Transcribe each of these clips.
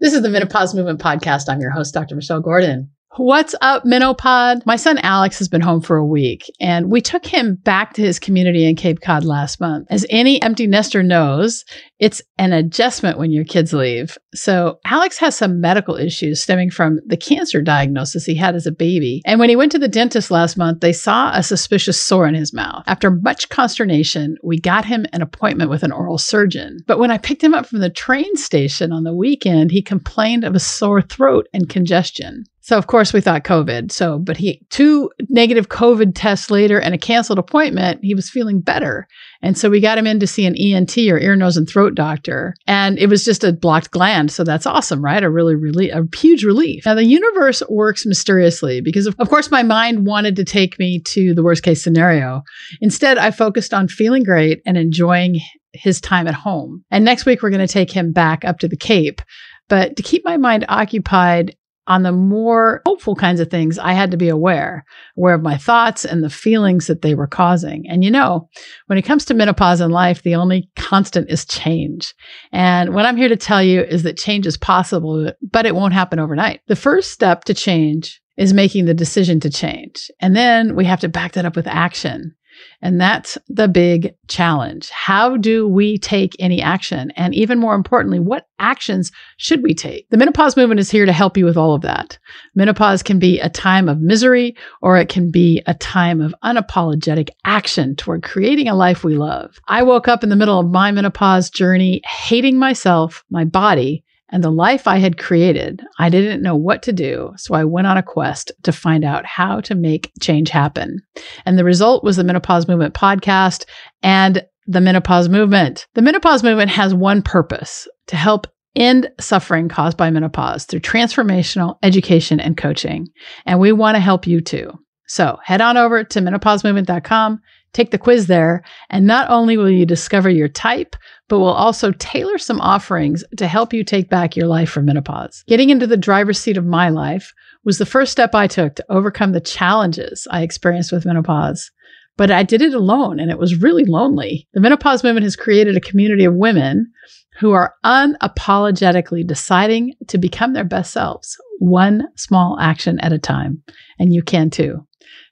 This is the Menopause Movement Podcast. I'm your host, Dr. Michelle Gordon. What's up, Menopod? My son Alex has been home for a week, and we took him back to his community in Cape Cod last month. As any empty nester knows, it's an adjustment when your kids leave. So, Alex has some medical issues stemming from the cancer diagnosis he had as a baby. And when he went to the dentist last month, they saw a suspicious sore in his mouth. After much consternation, we got him an appointment with an oral surgeon. But when I picked him up from the train station on the weekend, he complained of a sore throat and congestion. So of course we thought COVID. So, but he two negative COVID tests later and a canceled appointment, he was feeling better. And so we got him in to see an ENT or ear, nose, and throat doctor. And it was just a blocked gland. So that's awesome, right? A really, really, a huge relief. Now the universe works mysteriously because of, of course my mind wanted to take me to the worst case scenario. Instead, I focused on feeling great and enjoying his time at home. And next week we're going to take him back up to the Cape. But to keep my mind occupied on the more hopeful kinds of things, I had to be aware, aware of my thoughts and the feelings that they were causing. And you know, when it comes to menopause in life, the only constant is change. And what I'm here to tell you is that change is possible, but it won't happen overnight. The first step to change is making the decision to change. And then we have to back that up with action. And that's the big challenge. How do we take any action? And even more importantly, what actions should we take? The menopause movement is here to help you with all of that. Menopause can be a time of misery or it can be a time of unapologetic action toward creating a life we love. I woke up in the middle of my menopause journey hating myself, my body, and the life I had created, I didn't know what to do. So I went on a quest to find out how to make change happen. And the result was the Menopause Movement podcast and the Menopause Movement. The Menopause Movement has one purpose to help end suffering caused by menopause through transformational education and coaching. And we want to help you too. So head on over to menopausemovement.com, take the quiz there, and not only will you discover your type, but we'll also tailor some offerings to help you take back your life from menopause. Getting into the driver's seat of my life was the first step I took to overcome the challenges I experienced with menopause. But I did it alone and it was really lonely. The menopause movement has created a community of women who are unapologetically deciding to become their best selves, one small action at a time. And you can too.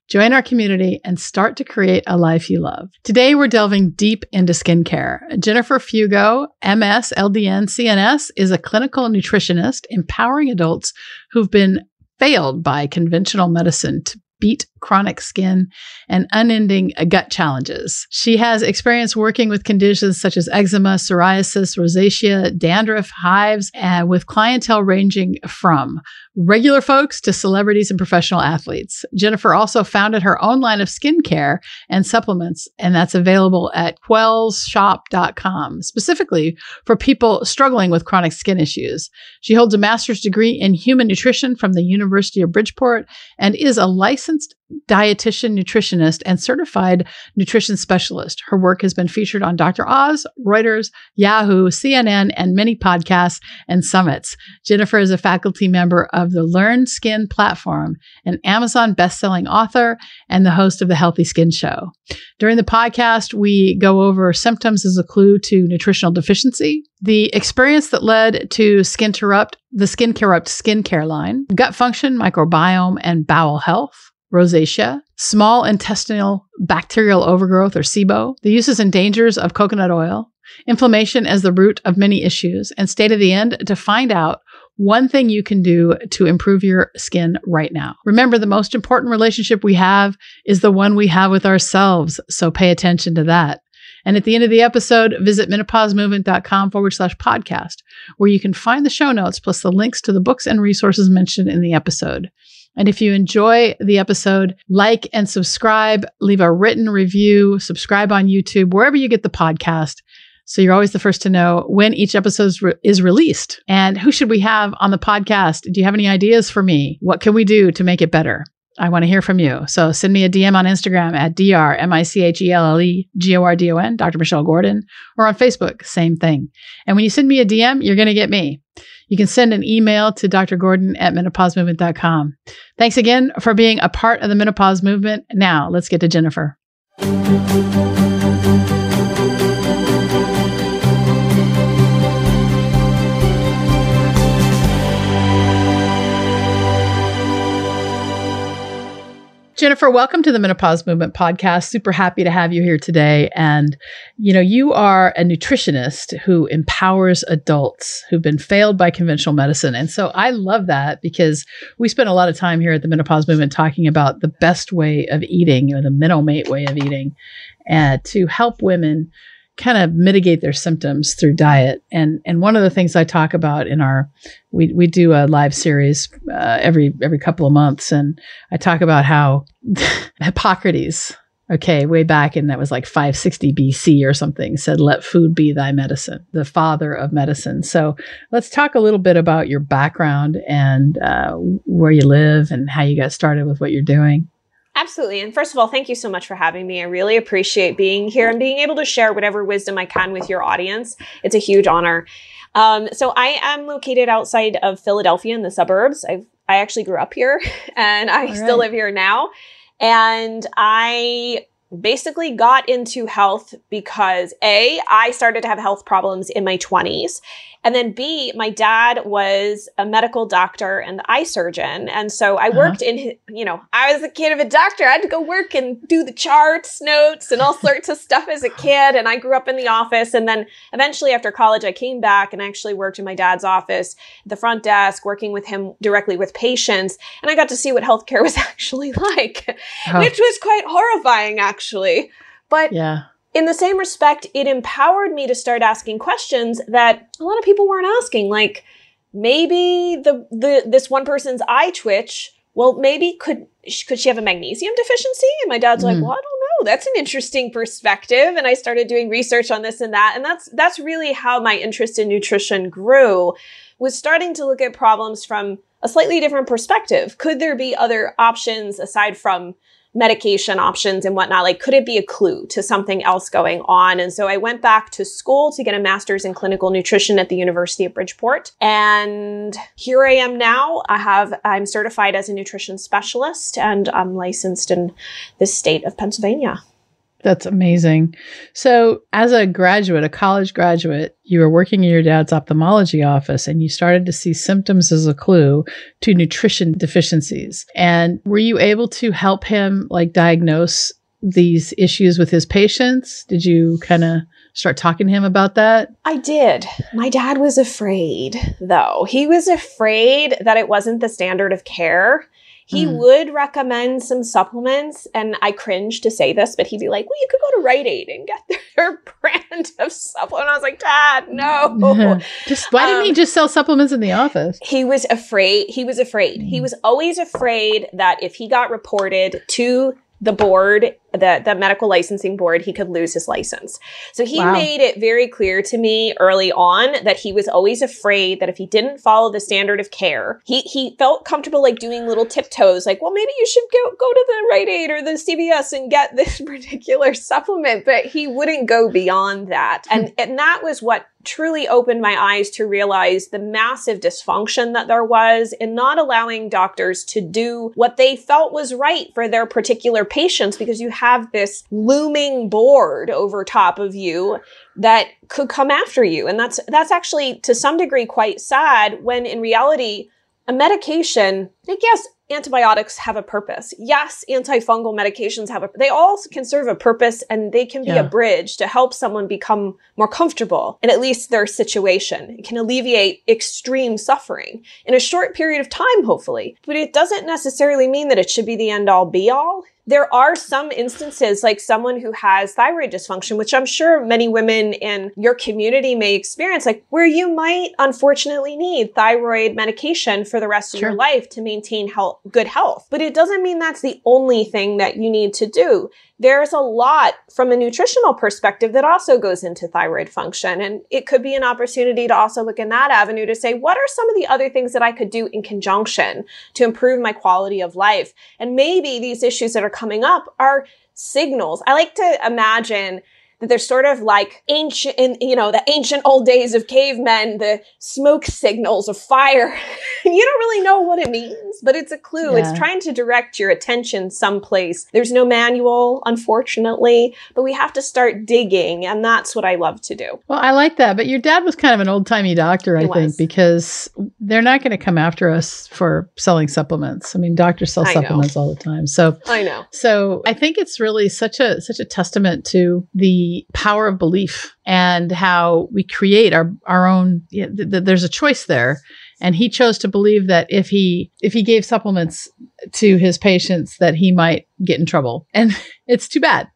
Join our community and start to create a life you love. Today, we're delving deep into skincare. Jennifer Fugo, MS, LDN, CNS, is a clinical nutritionist empowering adults who've been failed by conventional medicine to beat chronic skin and unending gut challenges. She has experience working with conditions such as eczema, psoriasis, rosacea, dandruff, hives, and with clientele ranging from regular folks to celebrities and professional athletes. Jennifer also founded her own line of skincare and supplements, and that's available at quellshop.com, specifically for people struggling with chronic skin issues. She holds a master's degree in human nutrition from the University of Bridgeport and is a licensed dietitian, nutritionist, and certified nutrition specialist. Her work has been featured on Dr. Oz, Reuters, Yahoo, CNN, and many podcasts and summits. Jennifer is a faculty member of the LearnSkin platform, an Amazon best-selling author, and the host of the Healthy Skin Show. During the podcast, we go over symptoms as a clue to nutritional deficiency, the experience that led to Skinterrupt, the Skin Corrupt skincare line, gut function, microbiome, and bowel health rosacea, small intestinal bacterial overgrowth or SIBO, the uses and dangers of coconut oil, inflammation as the root of many issues, and stay to the end to find out one thing you can do to improve your skin right now. Remember, the most important relationship we have is the one we have with ourselves, so pay attention to that. And at the end of the episode, visit menopausemovement.com forward slash podcast, where you can find the show notes plus the links to the books and resources mentioned in the episode. And if you enjoy the episode, like and subscribe, leave a written review, subscribe on YouTube, wherever you get the podcast. So you're always the first to know when each episode is released. And who should we have on the podcast? Do you have any ideas for me? What can we do to make it better? I want to hear from you. So send me a DM on Instagram at Dr. M I C H E L L E G O R D O N, Dr. Michelle Gordon, or on Facebook, same thing. And when you send me a DM, you're going to get me. You can send an email to Dr. Gordon at menopausemovement.com. Thanks again for being a part of the menopause movement. Now, let's get to Jennifer. Jennifer, welcome to the Menopause Movement podcast. Super happy to have you here today. And, you know, you are a nutritionist who empowers adults who've been failed by conventional medicine. And so I love that because we spend a lot of time here at the Menopause Movement talking about the best way of eating or the Menomate way of eating uh, to help women kind of mitigate their symptoms through diet. And and one of the things I talk about in our we we do a live series uh, every every couple of months, and I talk about how Hippocrates. Okay, way back in that was like 560 BC or something, said, Let food be thy medicine, the father of medicine. So let's talk a little bit about your background and uh, where you live and how you got started with what you're doing. Absolutely. And first of all, thank you so much for having me. I really appreciate being here and being able to share whatever wisdom I can with your audience. It's a huge honor. Um, so I am located outside of Philadelphia in the suburbs. i I actually grew up here and I still live here now. And I basically got into health because A, I started to have health problems in my 20s. And then B, my dad was a medical doctor and eye surgeon. And so I uh-huh. worked in, his, you know, I was a kid of a doctor. I had to go work and do the charts, notes, and all sorts of stuff as a kid. And I grew up in the office. And then eventually after college, I came back and actually worked in my dad's office, the front desk, working with him directly with patients. And I got to see what healthcare was actually like, oh. which was quite horrifying, actually. But yeah in the same respect, it empowered me to start asking questions that a lot of people weren't asking. Like maybe the, the this one person's eye twitch. Well, maybe could could she have a magnesium deficiency? And my dad's mm. like, well, I don't know. That's an interesting perspective. And I started doing research on this and that. And that's that's really how my interest in nutrition grew. Was starting to look at problems from a slightly different perspective. Could there be other options aside from medication options and whatnot. Like, could it be a clue to something else going on? And so I went back to school to get a master's in clinical nutrition at the University of Bridgeport. And here I am now. I have, I'm certified as a nutrition specialist and I'm licensed in the state of Pennsylvania. That's amazing. So, as a graduate, a college graduate, you were working in your dad's ophthalmology office and you started to see symptoms as a clue to nutrition deficiencies. And were you able to help him like diagnose these issues with his patients? Did you kind of start talking to him about that? I did. My dad was afraid, though. He was afraid that it wasn't the standard of care he mm. would recommend some supplements, and I cringe to say this, but he'd be like, "Well, you could go to Rite Aid and get their brand of supplement." I was like, "Dad, no." just why didn't he um, just sell supplements in the office? He was afraid. He was afraid. Mm. He was always afraid that if he got reported to the board, the, the medical licensing board, he could lose his license. So he wow. made it very clear to me early on that he was always afraid that if he didn't follow the standard of care, he, he felt comfortable like doing little tiptoes, like, well, maybe you should go, go to the Rite Aid or the CVS and get this particular supplement, but he wouldn't go beyond that. And, hmm. and that was what truly opened my eyes to realize the massive dysfunction that there was in not allowing doctors to do what they felt was right for their particular patients because you have this looming board over top of you that could come after you. And that's, that's actually to some degree quite sad when in reality, a medication, I guess antibiotics have a purpose. Yes, antifungal medications have a they all can serve a purpose and they can be yeah. a bridge to help someone become more comfortable in at least their situation. It can alleviate extreme suffering in a short period of time hopefully. But it doesn't necessarily mean that it should be the end all be all there are some instances like someone who has thyroid dysfunction, which I'm sure many women in your community may experience, like where you might unfortunately need thyroid medication for the rest of sure. your life to maintain health, good health. But it doesn't mean that's the only thing that you need to do there's a lot from a nutritional perspective that also goes into thyroid function. And it could be an opportunity to also look in that avenue to say, what are some of the other things that I could do in conjunction to improve my quality of life? And maybe these issues that are coming up are signals. I like to imagine that they're sort of like ancient, in, you know, the ancient old days of cavemen, the smoke signals of fire, you don't really know what it means, but it's a clue. Yeah. It's trying to direct your attention someplace. There's no manual, unfortunately, but we have to start digging, and that's what I love to do. Well, I like that. But your dad was kind of an old timey doctor, I he think, was. because they're not going to come after us for selling supplements. I mean, doctors sell I supplements know. all the time. So I know. So I think it's really such a such a testament to the power of belief and how we create our our own. You know, th- th- there's a choice there and he chose to believe that if he if he gave supplements to his patients that he might get in trouble and it's too bad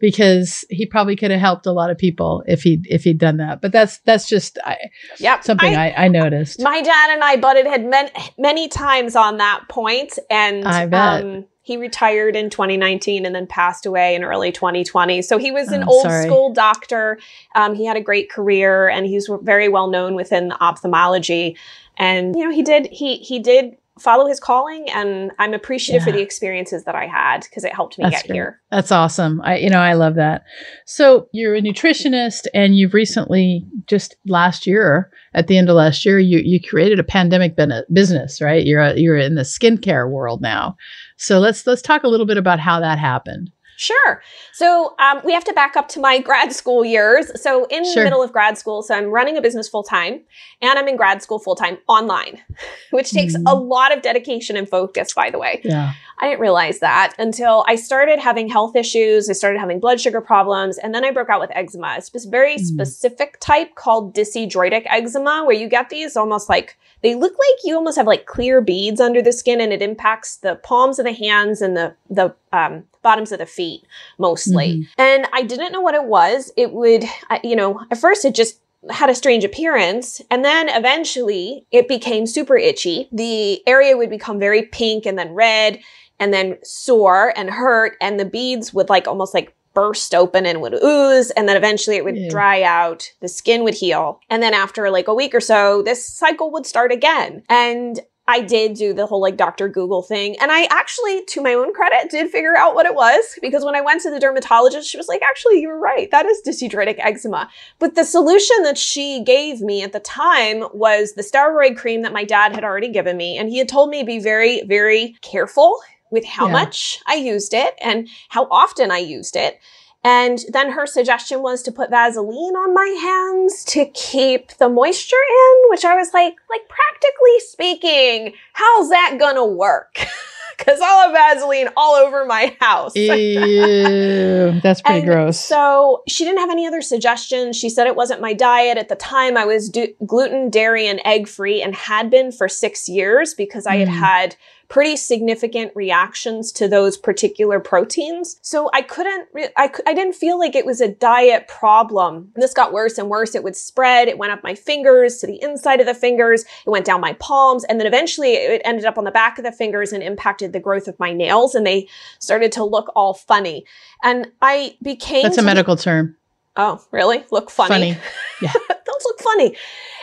because he probably could have helped a lot of people if he if he'd done that but that's that's just I, yep. something I, I, I, noticed my dad and i butted head many, many times on that point and I bet. Um, he retired in 2019 and then passed away in early 2020. So he was an oh, old sorry. school doctor. Um, he had a great career and he's very well known within ophthalmology and you know he did he he did follow his calling and i'm appreciative yeah. for the experiences that i had because it helped me that's get great. here that's awesome i you know i love that so you're a nutritionist and you've recently just last year at the end of last year you you created a pandemic business right you're a, you're in the skincare world now so let's let's talk a little bit about how that happened Sure. So um, we have to back up to my grad school years. So in sure. the middle of grad school, so I'm running a business full time, and I'm in grad school full time online, which takes mm-hmm. a lot of dedication and focus. By the way, yeah, I didn't realize that until I started having health issues. I started having blood sugar problems, and then I broke out with eczema. It's this very mm-hmm. specific type called dyshidrotic eczema, where you get these almost like they look like you almost have like clear beads under the skin, and it impacts the palms of the hands and the the um, bottoms of the feet mostly. Mm-hmm. And I didn't know what it was. It would, you know, at first it just had a strange appearance. And then eventually it became super itchy. The area would become very pink and then red and then sore and hurt. And the beads would like almost like burst open and would ooze. And then eventually it would dry out. The skin would heal. And then after like a week or so, this cycle would start again. And I did do the whole like Dr. Google thing. And I actually, to my own credit, did figure out what it was because when I went to the dermatologist, she was like, actually, you were right. That is dyshidrotic eczema. But the solution that she gave me at the time was the steroid cream that my dad had already given me. And he had told me to be very, very careful with how yeah. much I used it and how often I used it. And then her suggestion was to put Vaseline on my hands to keep the moisture in, which I was like, like practically speaking, how's that gonna work? Because I'll have Vaseline all over my house. Ew, that's pretty and gross. So she didn't have any other suggestions. She said it wasn't my diet. At the time, I was do- gluten, dairy, and egg free and had been for six years because I had mm. had pretty significant reactions to those particular proteins. So I couldn't, re- I, I didn't feel like it was a diet problem. And this got worse and worse. It would spread. It went up my fingers to the inside of the fingers. It went down my palms. And then eventually it ended up on the back of the fingers and impacted the growth of my nails. And they started to look all funny. And I became. That's a medical term. Oh, really? Look funny. Funny. Yeah. Those look funny.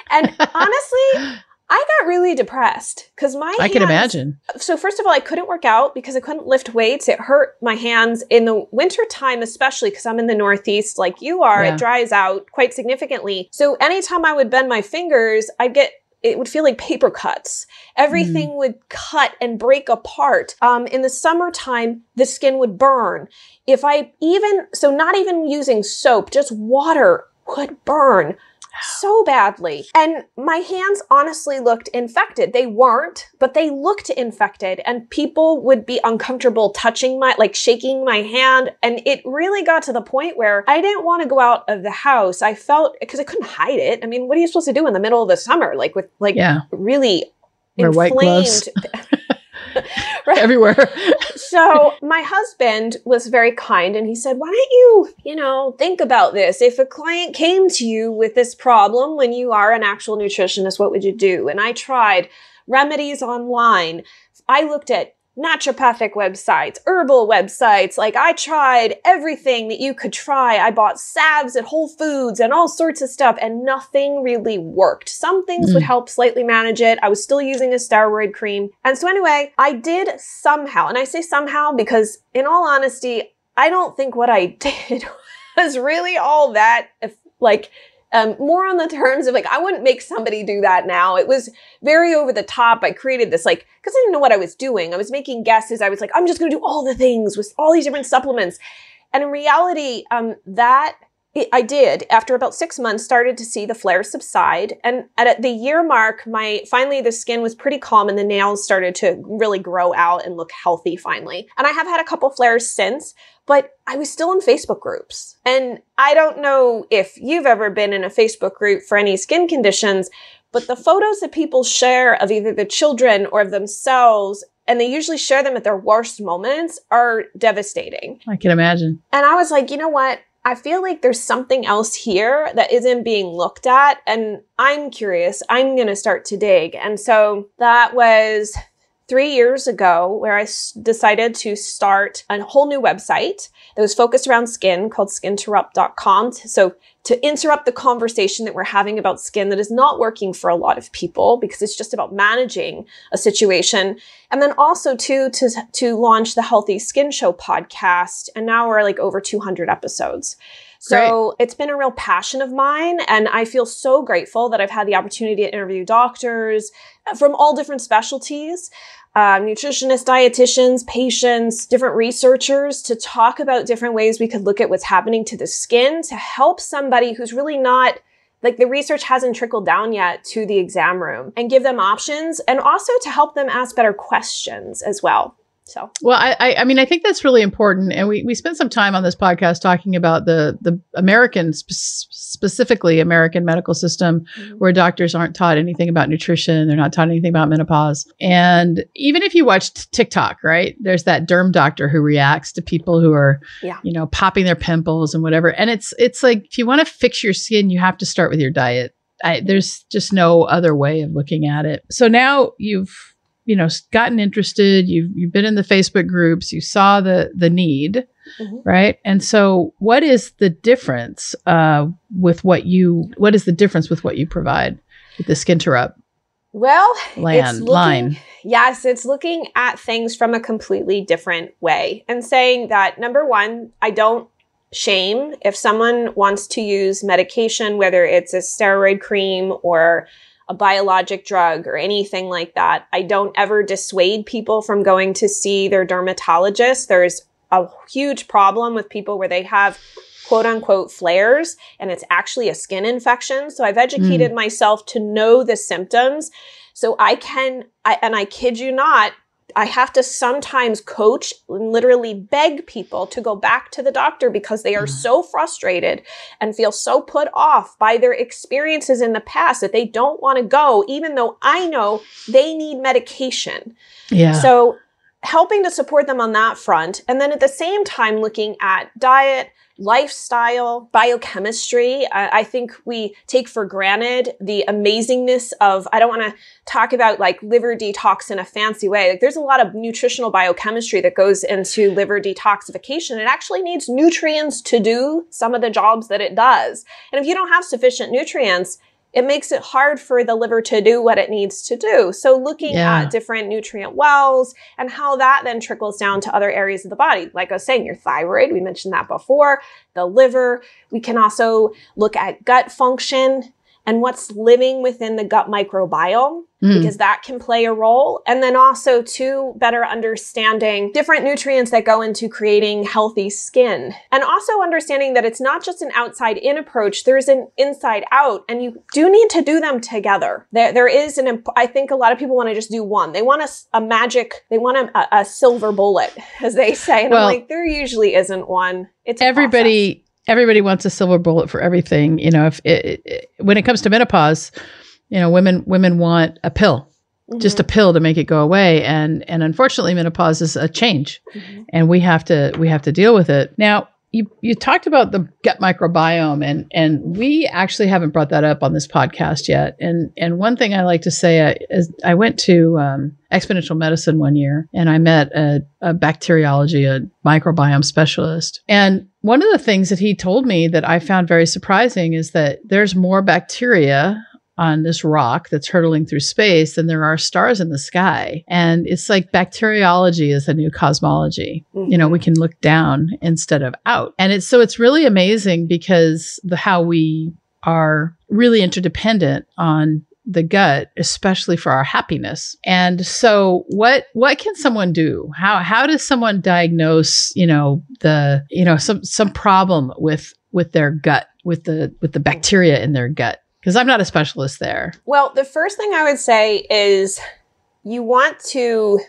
And honestly, I got really depressed because my I can imagine. So first of all, I couldn't work out because I couldn't lift weights. It hurt my hands in the winter time, especially because I'm in the Northeast, like you are. Yeah. It dries out quite significantly. So anytime I would bend my fingers, I'd get it would feel like paper cuts. Everything mm. would cut and break apart. Um, in the summertime, the skin would burn. If I even, so not even using soap, just water would burn so badly. And my hands honestly looked infected. They weren't, but they looked infected and people would be uncomfortable touching my, like shaking my hand. And it really got to the point where I didn't want to go out of the house. I felt, because I couldn't hide it. I mean, what are you supposed to do in the middle of the summer? Like with like yeah. really inflamed. right. everywhere. so my husband was very kind and he said, why don't you, you know, think about this? If a client came to you with this problem when you are an actual nutritionist, what would you do? And I tried remedies online. I looked at naturopathic websites, herbal websites. Like I tried everything that you could try. I bought salves at Whole Foods and all sorts of stuff and nothing really worked. Some things mm. would help slightly manage it. I was still using a steroid cream. And so anyway, I did somehow, and I say somehow because in all honesty, I don't think what I did was really all that like Um, more on the terms of like, I wouldn't make somebody do that now. It was very over the top. I created this like, cause I didn't know what I was doing. I was making guesses. I was like, I'm just going to do all the things with all these different supplements. And in reality, um, that I did after about six months started to see the flares subside and at the year mark my finally the skin was pretty calm and the nails started to really grow out and look healthy finally and I have had a couple flares since but I was still in Facebook groups and I don't know if you've ever been in a Facebook group for any skin conditions but the photos that people share of either the children or of themselves and they usually share them at their worst moments are devastating. I can imagine. And I was like, you know what? I feel like there's something else here that isn't being looked at. And I'm curious. I'm going to start to dig. And so that was three years ago where I s- decided to start a whole new website that was focused around skin called skinterrupt.com. So to interrupt the conversation that we're having about skin that is not working for a lot of people because it's just about managing a situation. And then also too, to, to launch the Healthy Skin Show podcast. And now we're like over 200 episodes. So Great. it's been a real passion of mine. And I feel so grateful that I've had the opportunity to interview doctors from all different specialties uh, nutritionists, dietitians, patients, different researchers to talk about different ways we could look at what's happening to the skin to help somebody who's really not like the research hasn't trickled down yet to the exam room and give them options and also to help them ask better questions as well. So, well, I, I mean, I think that's really important, and we we spent some time on this podcast talking about the the American, sp- specifically American medical system, mm-hmm. where doctors aren't taught anything about nutrition, they're not taught anything about menopause, and even if you watch TikTok, right, there's that derm doctor who reacts to people who are, yeah. you know, popping their pimples and whatever, and it's it's like if you want to fix your skin, you have to start with your diet. I, there's just no other way of looking at it. So now you've you know gotten interested you've you've been in the facebook groups you saw the the need mm-hmm. right and so what is the difference uh, with what you what is the difference with what you provide with the Skinterrupt well land looking, line yes it's looking at things from a completely different way and saying that number one i don't shame if someone wants to use medication whether it's a steroid cream or a biologic drug or anything like that. I don't ever dissuade people from going to see their dermatologist. There's a huge problem with people where they have quote unquote flares and it's actually a skin infection. So I've educated mm. myself to know the symptoms. So I can, I, and I kid you not, I have to sometimes coach and literally beg people to go back to the doctor because they are mm-hmm. so frustrated and feel so put off by their experiences in the past that they don't want to go, even though I know they need medication. Yeah. So helping to support them on that front. And then at the same time, looking at diet, lifestyle, biochemistry. Uh, I think we take for granted the amazingness of, I don't want to talk about like liver detox in a fancy way. Like there's a lot of nutritional biochemistry that goes into liver detoxification. It actually needs nutrients to do some of the jobs that it does. And if you don't have sufficient nutrients, it makes it hard for the liver to do what it needs to do. So looking yeah. at different nutrient wells and how that then trickles down to other areas of the body. Like I was saying, your thyroid, we mentioned that before, the liver. We can also look at gut function and what's living within the gut microbiome mm. because that can play a role. And then also to better understanding different nutrients that go into creating healthy skin and also understanding that it's not just an outside in approach. There's an inside out and you do need to do them together. There, there is an, imp- I think a lot of people want to just do one. They want a, a magic, they want a, a, silver bullet as they say. And well, I'm like, there usually isn't one. It's everybody. Process everybody wants a silver bullet for everything. You know, if it, it, when it comes to menopause, you know, women women want a pill, mm-hmm. just a pill to make it go away, and and unfortunately, menopause is a change, mm-hmm. and we have to we have to deal with it. Now, you you talked about the gut microbiome, and and we actually haven't brought that up on this podcast yet. And and one thing I like to say uh, is I went to um, exponential medicine one year, and I met a, a bacteriology, a microbiome specialist, and one of the things that he told me that I found very surprising is that there's more bacteria on this rock that's hurtling through space than there are stars in the sky. And it's like bacteriology is the new cosmology. Mm-hmm. You know, we mm-hmm. can look down instead of out. And it's so it's really amazing because the how we are really interdependent on the gut especially for our happiness and so what what can someone do how how does someone diagnose you know the you know some some problem with with their gut with the with the bacteria in their gut because i'm not a specialist there well the first thing i would say is you want to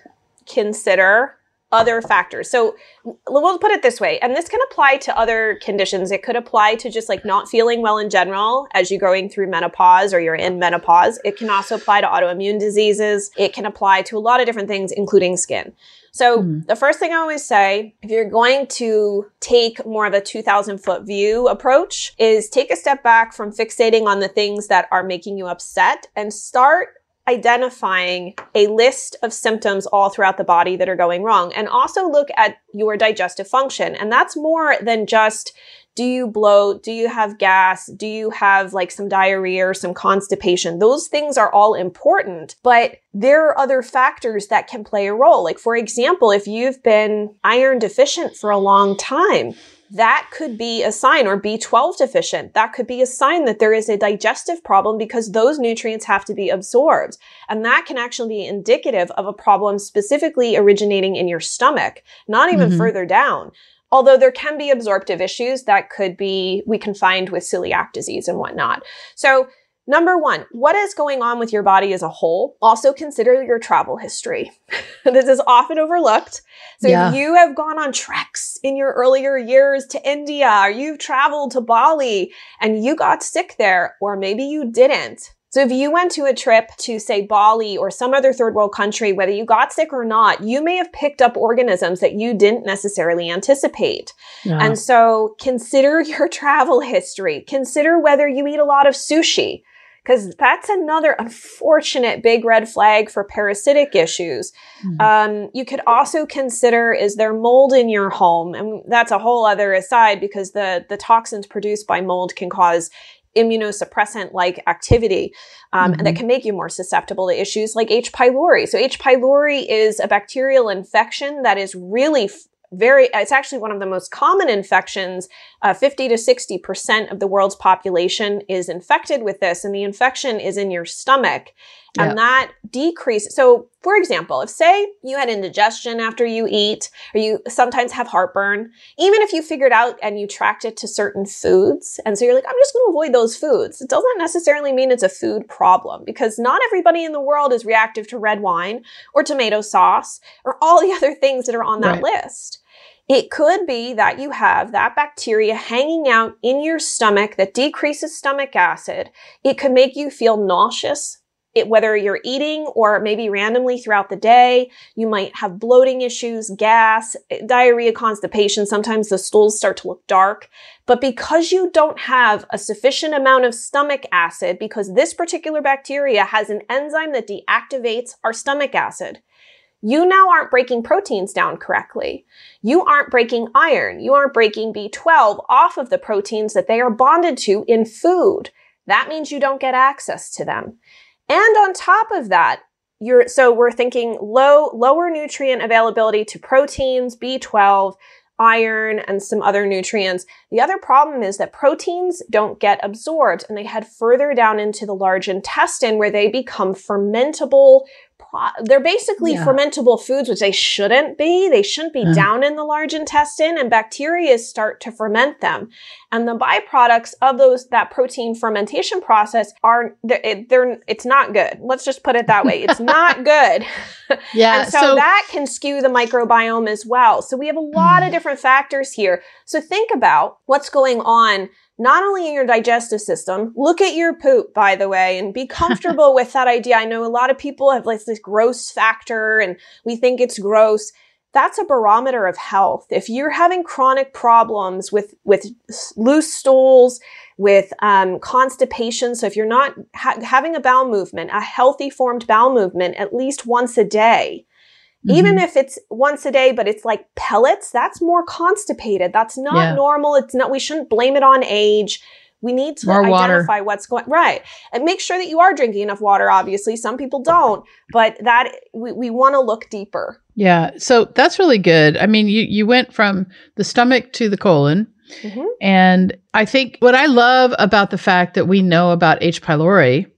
consider other factors. So we'll put it this way, and this can apply to other conditions. It could apply to just like not feeling well in general as you're going through menopause or you're in menopause. It can also apply to autoimmune diseases. It can apply to a lot of different things, including skin. So mm. the first thing I always say, if you're going to take more of a 2000 foot view approach is take a step back from fixating on the things that are making you upset and start identifying a list of symptoms all throughout the body that are going wrong and also look at your digestive function. And that's more than just do you bloat? Do you have gas? Do you have like some diarrhea or some constipation? Those things are all important, but there are other factors that can play a role. Like, for example, if you've been iron deficient for a long time, that could be a sign or B12 deficient. That could be a sign that there is a digestive problem because those nutrients have to be absorbed. And that can actually be indicative of a problem specifically originating in your stomach, not even mm-hmm. further down. Although there can be absorptive issues that could be, we can find with celiac disease and whatnot. So Number one, what is going on with your body as a whole? Also consider your travel history. this is often overlooked. So yeah. if you have gone on treks in your earlier years to India, or you've traveled to Bali and you got sick there, or maybe you didn't. So if you went to a trip to say Bali or some other third world country, whether you got sick or not, you may have picked up organisms that you didn't necessarily anticipate. Yeah. And so consider your travel history. Consider whether you eat a lot of sushi because that's another unfortunate big red flag for parasitic issues. Mm-hmm. Um, you could also consider is there mold in your home, and that's a whole other aside because the the toxins produced by mold can cause immunosuppressant like activity um, mm-hmm. and that can make you more susceptible to issues like H. pylori. So H. pylori is a bacterial infection that is really f- very, it's actually one of the most common infections. Uh, 50 to 60% of the world's population is infected with this, and the infection is in your stomach. And yeah. that decreases. So, for example, if say you had indigestion after you eat, or you sometimes have heartburn, even if you figured out and you tracked it to certain foods, and so you're like, I'm just going to avoid those foods, it doesn't necessarily mean it's a food problem because not everybody in the world is reactive to red wine or tomato sauce or all the other things that are on that right. list. It could be that you have that bacteria hanging out in your stomach that decreases stomach acid. It could make you feel nauseous, it, whether you're eating or maybe randomly throughout the day, you might have bloating issues, gas, diarrhea, constipation. Sometimes the stools start to look dark. But because you don't have a sufficient amount of stomach acid, because this particular bacteria has an enzyme that deactivates our stomach acid, you now aren't breaking proteins down correctly. You aren't breaking iron. You aren't breaking B12 off of the proteins that they are bonded to in food. That means you don't get access to them. And on top of that, you're, so we're thinking low, lower nutrient availability to proteins, B12, iron, and some other nutrients. The other problem is that proteins don't get absorbed and they head further down into the large intestine where they become fermentable they're basically yeah. fermentable foods, which they shouldn't be. They shouldn't be mm. down in the large intestine and bacteria start to ferment them. And the byproducts of those, that protein fermentation process are, they're, they're it's not good. Let's just put it that way. It's not good. Yeah. and so, so, that can skew the microbiome as well. So we have a lot mm. of different factors here. So think about what's going on not only in your digestive system, look at your poop, by the way, and be comfortable with that idea. I know a lot of people have like this gross factor and we think it's gross. That's a barometer of health. If you're having chronic problems with, with loose stools, with um, constipation, so if you're not ha- having a bowel movement, a healthy formed bowel movement at least once a day, Mm-hmm. Even if it's once a day, but it's like pellets, that's more constipated. That's not yeah. normal. It's not, we shouldn't blame it on age. We need to more identify water. what's going right and make sure that you are drinking enough water. Obviously, some people don't, but that we, we want to look deeper. Yeah, so that's really good. I mean, you you went from the stomach to the colon, Mm-hmm. And I think what I love about the fact that we know about H. pylori,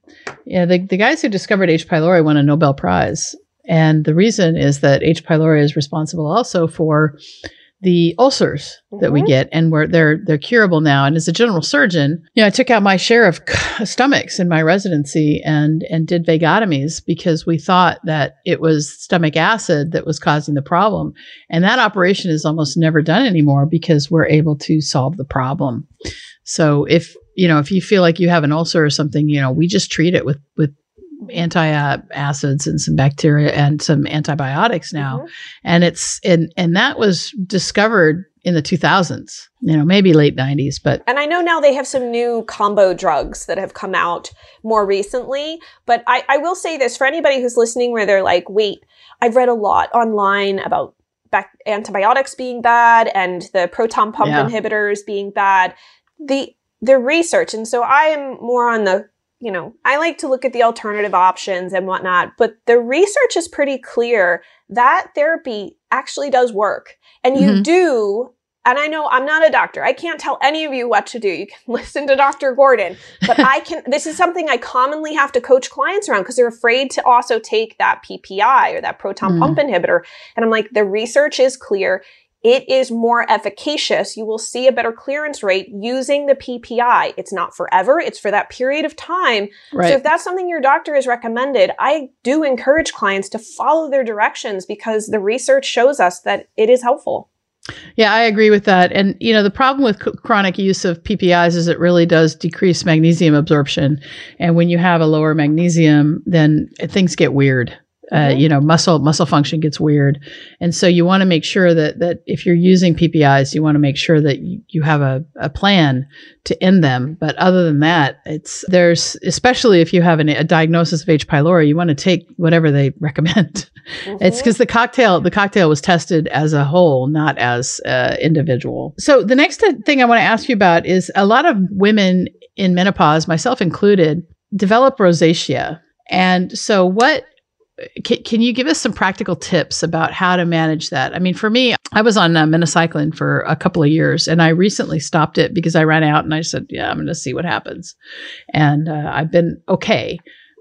yeah, the, the guys who discovered H. pylori won a Nobel Prize. And the reason is that H. pylori is responsible also for the ulcers mm-hmm. that we mm-hmm. get and where they're they're curable now and as a general surgeon you know i took out my share of stomachs in my residency and and did vagotomies because we thought that it was stomach acid that was causing the problem and that operation is almost never done anymore because we're able to solve the problem so if you know if you feel like you have an ulcer or something you know we just treat it with with anti-acids and some bacteria and some antibiotics now mm-hmm. and it's and and that was discovered in the 2000s you know maybe late 90s but and i know now they have some new combo drugs that have come out more recently but i, I will say this for anybody who's listening where they're like wait i've read a lot online about back- antibiotics being bad and the proton pump yeah. inhibitors being bad the the research and so i am more on the you know, I like to look at the alternative options and whatnot, but the research is pretty clear that therapy actually does work. And you mm-hmm. do, and I know I'm not a doctor. I can't tell any of you what to do. You can listen to Dr. Gordon, but I can, this is something I commonly have to coach clients around because they're afraid to also take that PPI or that proton mm. pump inhibitor. And I'm like, the research is clear it is more efficacious. You will see a better clearance rate using the PPI. It's not forever, it's for that period of time. Right. So if that's something your doctor has recommended, I do encourage clients to follow their directions because the research shows us that it is helpful. Yeah, I agree with that. And you know, the problem with c- chronic use of PPIs is it really does decrease magnesium absorption. And when you have a lower magnesium, then things get weird. Uh, mm-hmm. you know, muscle muscle function gets weird, and so you want to make sure that that if you're using PPIs, you want to make sure that you, you have a, a plan to end them. But other than that, it's there's especially if you have an, a diagnosis of H. pylori, you want to take whatever they recommend. Mm-hmm. It's because the cocktail the cocktail was tested as a whole, not as uh, individual. So the next thing I want to ask you about is a lot of women in menopause, myself included, develop rosacea. And so what can, can, you give us some practical tips about how to manage that? I mean, for me, I was on uh, minocycline for a couple of years and I recently stopped it because I ran out and I said, yeah, I'm going to see what happens. And uh, I've been okay.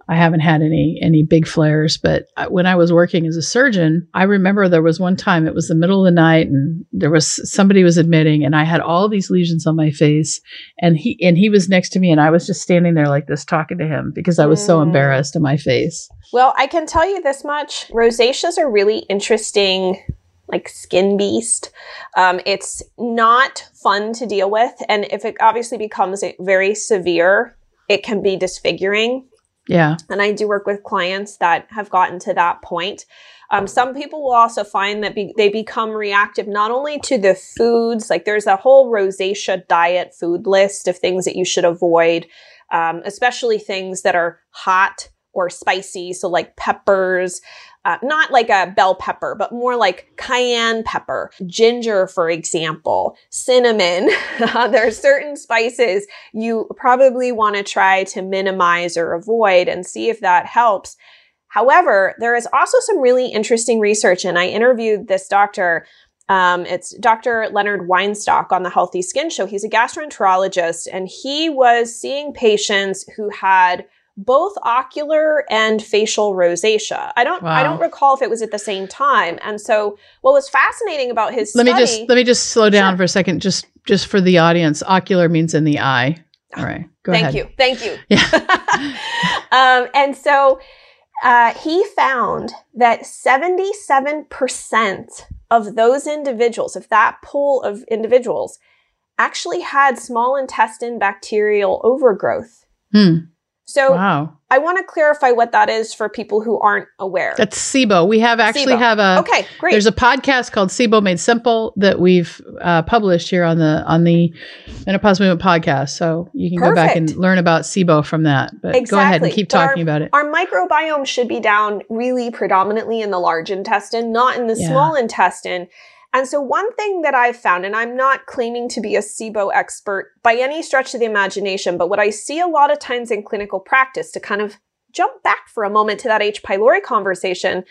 I haven't had any any big flares, but when I was working as a surgeon, I remember there was one time it was the middle of the night and there was somebody was admitting and I had all these lesions on my face and he and he was next to me and I was just standing there like this talking to him because I was mm. so embarrassed in my face. Well, I can tell you this much. Rosacea's a really interesting like skin beast. Um, it's not fun to deal with. And if it obviously becomes very severe, it can be disfiguring. Yeah. And I do work with clients that have gotten to that point. Um, some people will also find that be- they become reactive not only to the foods, like there's a whole rosacea diet food list of things that you should avoid, um, especially things that are hot or spicy. So, like peppers, uh, not like a bell pepper, but more like cayenne pepper, ginger, for example, cinnamon. there are certain spices you probably want to try to minimize or avoid and see if that helps. However, there is also some really interesting research, and I interviewed this doctor. Um, it's Dr. Leonard Weinstock on the Healthy Skin Show. He's a gastroenterologist, and he was seeing patients who had both ocular and facial rosacea. I don't wow. I don't recall if it was at the same time. And so what was fascinating about his Let study, me just let me just slow down sure. for a second just just for the audience. Ocular means in the eye. All right. Go Thank ahead. you. Thank you. Yeah. um, and so uh, he found that 77% of those individuals, of that pool of individuals, actually had small intestine bacterial overgrowth. Hmm. So wow. I want to clarify what that is for people who aren't aware. That's SIBO. We have actually SIBO. have a okay, great. There's a podcast called SIBO Made Simple that we've uh, published here on the on the Menopause Movement podcast. So you can Perfect. go back and learn about SIBO from that. But exactly. go ahead and keep talking our, about it. Our microbiome should be down really predominantly in the large intestine, not in the yeah. small intestine. And so, one thing that I've found, and I'm not claiming to be a SIBO expert by any stretch of the imagination, but what I see a lot of times in clinical practice to kind of jump back for a moment to that H. pylori conversation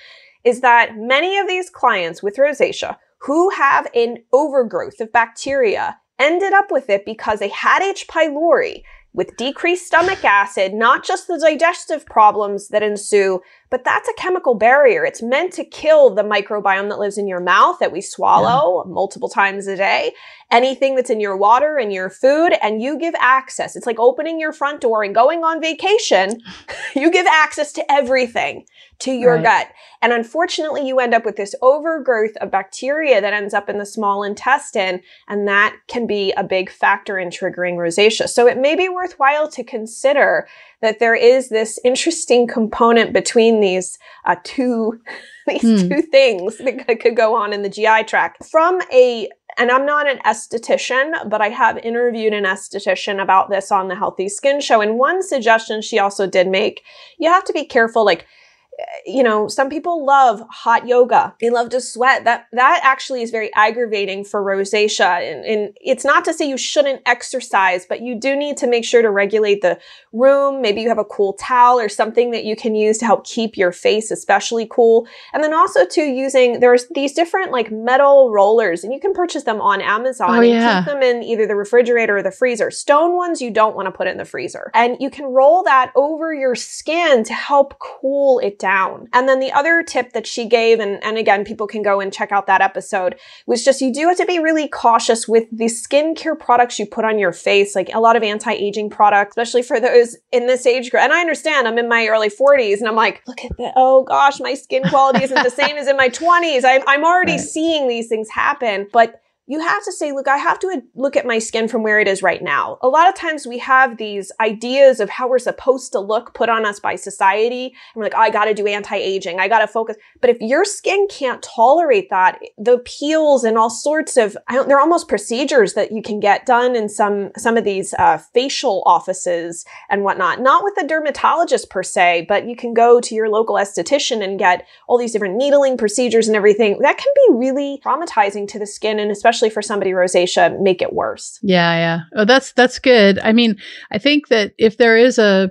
is that many of these clients with rosacea who have an overgrowth of bacteria ended up with it because they had H. pylori with decreased stomach acid, not just the digestive problems that ensue, but that's a chemical barrier. It's meant to kill the microbiome that lives in your mouth that we swallow yeah. multiple times a day, anything that's in your water and your food, and you give access. It's like opening your front door and going on vacation. you give access to everything to your right. gut. And unfortunately, you end up with this overgrowth of bacteria that ends up in the small intestine, and that can be a big factor in triggering rosacea. So it may be worthwhile to consider that there is this interesting component between these uh, two these hmm. two things that could go on in the GI tract. From a and I'm not an esthetician, but I have interviewed an esthetician about this on the Healthy Skin Show. And one suggestion she also did make, you have to be careful, like you know, some people love hot yoga. They love to sweat. That that actually is very aggravating for rosacea. And, and, it's not to say you shouldn't exercise, but you do need to make sure to regulate the room. Maybe you have a cool towel or something that you can use to help keep your face especially cool. And then also to using there's these different like metal rollers, and you can purchase them on Amazon oh, yeah. and keep them in either the refrigerator or the freezer. Stone ones you don't want to put in the freezer. And you can roll that over your skin to help cool it down. And then the other tip that she gave, and, and again, people can go and check out that episode, was just you do have to be really cautious with the skincare products you put on your face, like a lot of anti-aging products, especially for those in this age group. And I understand I'm in my early 40s and I'm like, look at that. Oh gosh, my skin quality isn't the same as in my 20s. I'm, I'm already right. seeing these things happen. But you have to say, look, I have to look at my skin from where it is right now. A lot of times we have these ideas of how we're supposed to look put on us by society. And we're like, oh, I got to do anti-aging. I got to focus. But if your skin can't tolerate that, the peels and all sorts of, they're almost procedures that you can get done in some, some of these uh, facial offices and whatnot. Not with a dermatologist per se, but you can go to your local esthetician and get all these different needling procedures and everything. That can be really traumatizing to the skin and especially especially for somebody rosacea, make it worse. Yeah, yeah. Oh, that's that's good. I mean, I think that if there is a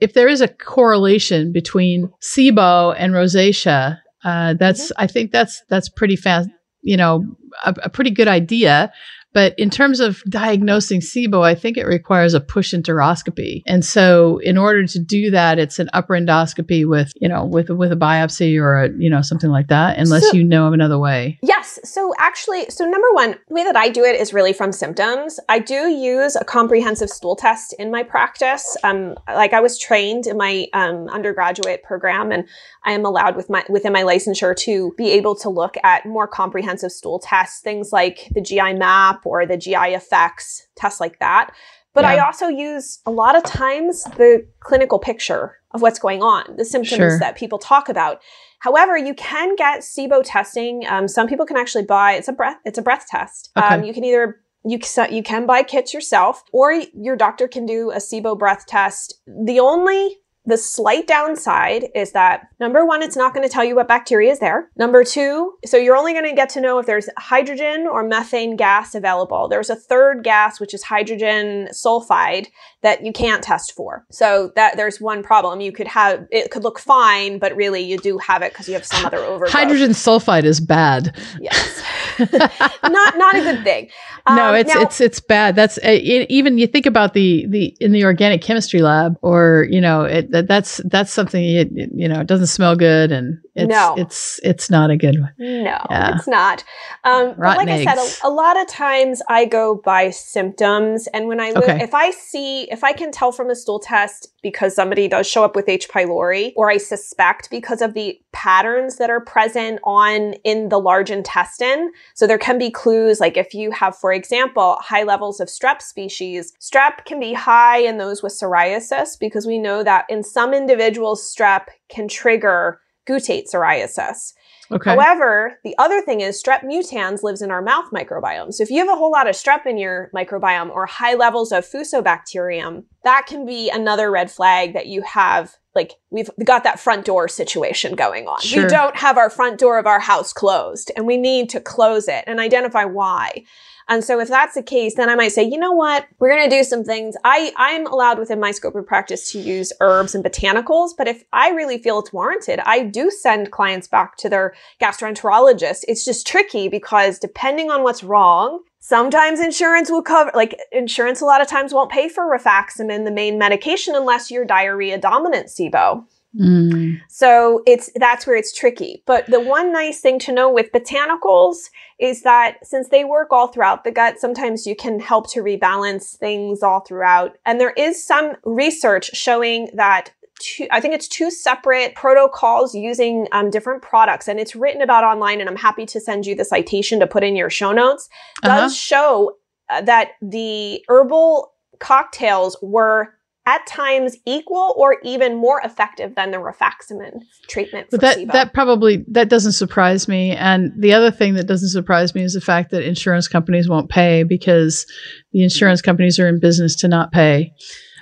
if there is a correlation between SIBO and rosacea, uh, that's mm-hmm. I think that's that's pretty fast. You know, a, a pretty good idea. But in terms of diagnosing SIBO, I think it requires a push enteroscopy. And so in order to do that, it's an upper endoscopy with, you know, with, with a biopsy or a, you know, something like that, unless so, you know of another way. Yes. So actually, so number one, the way that I do it is really from symptoms. I do use a comprehensive stool test in my practice. Um, like I was trained in my um, undergraduate program and I am allowed with my, within my licensure to be able to look at more comprehensive stool tests, things like the GI map, or the GI effects, tests like that. But yeah. I also use a lot of times the clinical picture of what's going on, the symptoms sure. that people talk about. However, you can get SIBO testing. Um, some people can actually buy it's a breath it's a breath test. Okay. Um, you can either you you can buy kits yourself, or your doctor can do a SIBO breath test. The only the slight downside is that number one, it's not going to tell you what bacteria is there. Number two, so you're only going to get to know if there's hydrogen or methane gas available. There's a third gas, which is hydrogen sulfide that you can't test for. So that there's one problem. You could have, it could look fine, but really you do have it because you have some other overgrowth. Hydrogen sulfide is bad. Yes. not, not a good thing. Um, no, it's, now, it's, it's bad. That's it, even you think about the, the, in the organic chemistry lab or, you know, it, that, that's that's something you, you know it doesn't smell good and it's no. it's it's not a good one. No, yeah. it's not. Um, but like eggs. I said, a, a, lot of times I go by symptoms, and when I look, okay. if I see if I can tell from a stool test because somebody does show up with H. pylori, or I suspect because of the patterns that are present on in the large intestine, so there can be clues like if you have, for example, high levels of strep species, strep can be high in those with psoriasis because we know that in some individuals, strep can trigger guttate psoriasis. Okay. However, the other thing is strep mutans lives in our mouth microbiome. So if you have a whole lot of strep in your microbiome or high levels of fusobacterium, that can be another red flag that you have like we've got that front door situation going on. Sure. We don't have our front door of our house closed and we need to close it and identify why. And so if that's the case, then I might say, you know what? We're going to do some things. I, I'm allowed within my scope of practice to use herbs and botanicals, but if I really feel it's warranted, I do send clients back to their gastroenterologist. It's just tricky because depending on what's wrong, Sometimes insurance will cover, like insurance a lot of times won't pay for rifaximin, the main medication, unless you're diarrhea dominant SIBO. Mm. So it's that's where it's tricky. But the one nice thing to know with botanicals is that since they work all throughout the gut, sometimes you can help to rebalance things all throughout. And there is some research showing that two, I think it's two separate protocols using um, different products, and it's written about online. And I'm happy to send you the citation to put in your show notes. Uh-huh. Does show uh, that the herbal cocktails were at times equal or even more effective than the rifaximin treatment but that SIBO. that probably that doesn't surprise me and the other thing that doesn't surprise me is the fact that insurance companies won't pay because the insurance companies are in business to not pay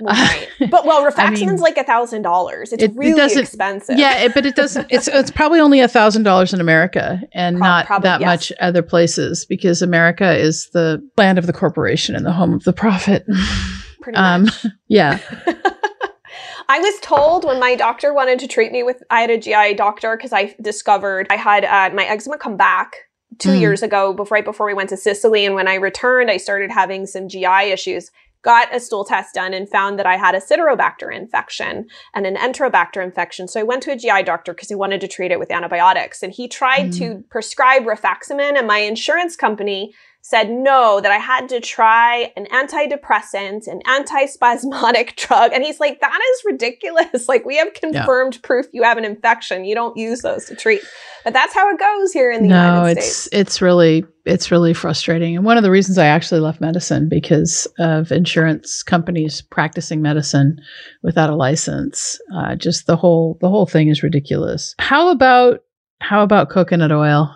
Right. but well, rifaximin's I mean, like a thousand dollars. It's it, really it expensive. Yeah, it, but it doesn't. It's it's probably only a thousand dollars in America and Pro- not probably, that yes. much other places because America is the land of the corporation and the home of the profit. Pretty um, much. Yeah. I was told when my doctor wanted to treat me with, I had a GI doctor because I discovered I had uh, my eczema come back two mm. years ago, before, right before we went to Sicily. And when I returned, I started having some GI issues got a stool test done and found that I had a Citrobacter infection and an Enterobacter infection. So I went to a GI doctor because he wanted to treat it with antibiotics. And he tried mm. to prescribe rifaximin, and my insurance company said no, that I had to try an antidepressant, an antispasmodic drug. And he's like, that is ridiculous. like, we have confirmed yeah. proof you have an infection. You don't use those to treat. But that's how it goes here in the no, United it's, States. It's really, it's really frustrating. And one of the reasons I actually left medicine because of insurance companies practicing medicine without a license. Uh, just the whole, the whole thing is ridiculous. How about, how about coconut oil?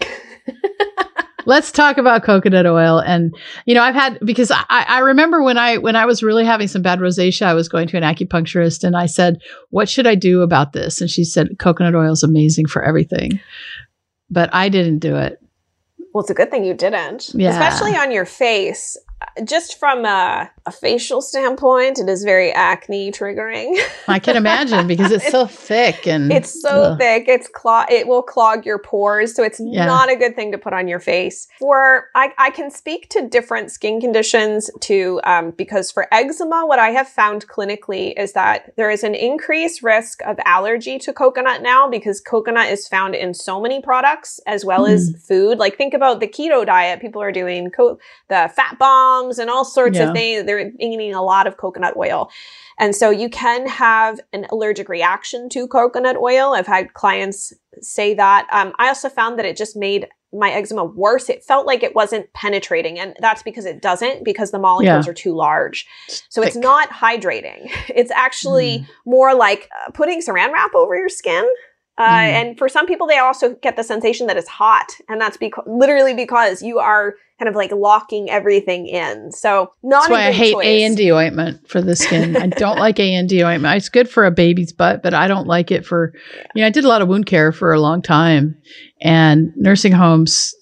let's talk about coconut oil. And you know, I've had because I, I remember when I when I was really having some bad rosacea, I was going to an acupuncturist and I said, "What should I do about this?" And she said, "Coconut oil is amazing for everything." But I didn't do it. Well, it's a good thing you didn't, yeah. especially on your face just from a, a, facial standpoint, it is very acne triggering. I can imagine because it's so thick and it's so ugh. thick. It's clog. It will clog your pores, so it's yeah. not a good thing to put on your face. For I, I can speak to different skin conditions too, um, because for eczema, what I have found clinically is that there is an increased risk of allergy to coconut now because coconut is found in so many products as well mm. as food. Like think about the keto diet. People are doing co- the fat bomb and all sorts yeah. of things. They're eating a lot of coconut oil. And so you can have an allergic reaction to coconut oil. I've had clients say that. Um, I also found that it just made my eczema worse. It felt like it wasn't penetrating. And that's because it doesn't, because the molecules yeah. are too large. So Thick. it's not hydrating. It's actually mm. more like uh, putting saran wrap over your skin. Uh, mm. And for some people, they also get the sensation that it's hot. And that's because literally because you are kind of like locking everything in. So not That's why I hate A and D ointment for the skin. I don't like A and D ointment. It's good for a baby's butt, but I don't like it for. You know, I did a lot of wound care for a long time, and nursing homes,